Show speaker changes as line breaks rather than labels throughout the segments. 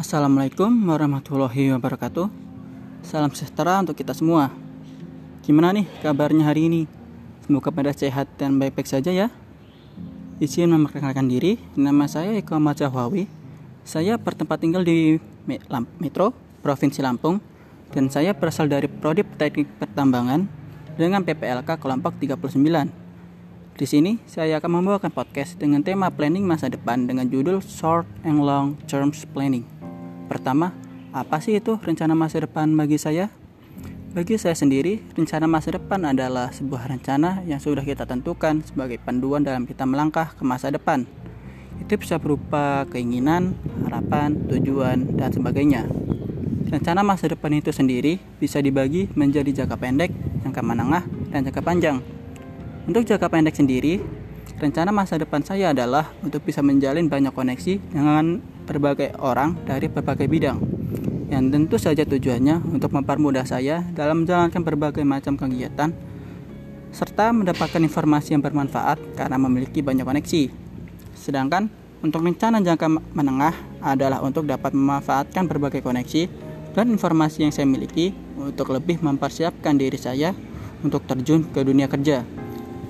Assalamualaikum warahmatullahi wabarakatuh. Salam sejahtera untuk kita semua. Gimana nih kabarnya hari ini? Semoga pada sehat dan baik-baik saja ya. Izin memperkenalkan diri, nama saya Eko Majahwawi. Saya bertempat tinggal di Metro, Provinsi Lampung, dan saya berasal dari Prodi Teknik Pertambangan dengan PPLK kelompok 39. Di sini saya akan membawakan podcast dengan tema planning masa depan dengan judul Short and Long Term Planning. Pertama, apa sih itu rencana masa depan bagi saya? Bagi saya sendiri, rencana masa depan adalah sebuah rencana yang sudah kita tentukan sebagai panduan dalam kita melangkah ke masa depan. Itu bisa berupa keinginan, harapan, tujuan, dan sebagainya. Rencana masa depan itu sendiri bisa dibagi menjadi jangka pendek, jangka menengah, dan jangka panjang. Untuk jangka pendek sendiri, rencana masa depan saya adalah untuk bisa menjalin banyak koneksi dengan berbagai orang dari berbagai bidang. Yang tentu saja tujuannya untuk mempermudah saya dalam menjalankan berbagai macam kegiatan serta mendapatkan informasi yang bermanfaat karena memiliki banyak koneksi. Sedangkan untuk rencana jangka menengah adalah untuk dapat memanfaatkan berbagai koneksi dan informasi yang saya miliki untuk lebih mempersiapkan diri saya untuk terjun ke dunia kerja.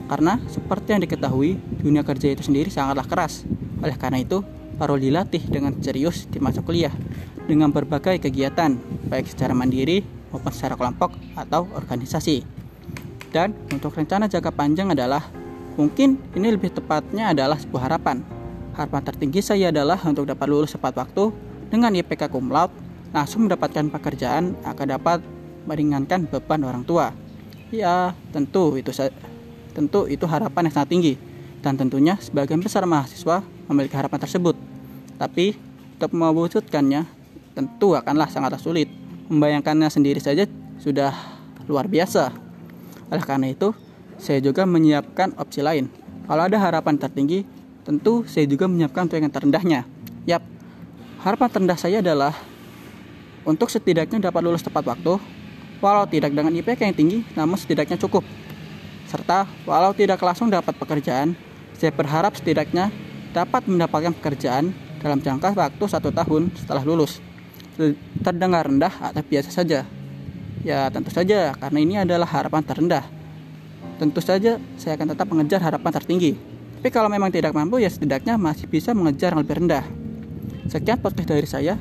Karena seperti yang diketahui, dunia kerja itu sendiri sangatlah keras. Oleh karena itu, perlu dilatih dengan serius di masa kuliah dengan berbagai kegiatan, baik secara mandiri maupun secara kelompok atau organisasi. Dan untuk rencana jangka panjang adalah mungkin ini lebih tepatnya adalah sebuah harapan. Harapan tertinggi saya adalah untuk dapat lulus tepat waktu dengan IPK cum laude, langsung mendapatkan pekerjaan akan dapat meringankan beban orang tua. Ya, tentu itu Tentu itu harapan yang sangat tinggi dan tentunya sebagian besar mahasiswa memiliki harapan tersebut. Tapi untuk mewujudkannya tentu akanlah sangat sulit. Membayangkannya sendiri saja sudah luar biasa. Oleh karena itu, saya juga menyiapkan opsi lain. Kalau ada harapan tertinggi, tentu saya juga menyiapkan untuk yang terendahnya. Yap, harapan terendah saya adalah untuk setidaknya dapat lulus tepat waktu, walau tidak dengan IPK yang tinggi, namun setidaknya cukup serta walau tidak langsung dapat pekerjaan, saya berharap setidaknya dapat mendapatkan pekerjaan dalam jangka waktu satu tahun setelah lulus. Terdengar rendah atau biasa saja. Ya tentu saja karena ini adalah harapan terendah. Tentu saja saya akan tetap mengejar harapan tertinggi. Tapi kalau memang tidak mampu ya setidaknya masih bisa mengejar yang lebih rendah. Sekian podcast dari saya.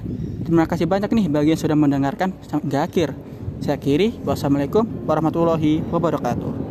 Terima kasih banyak nih bagi yang sudah mendengarkan sampai akhir. Saya kiri, wassalamualaikum warahmatullahi wabarakatuh.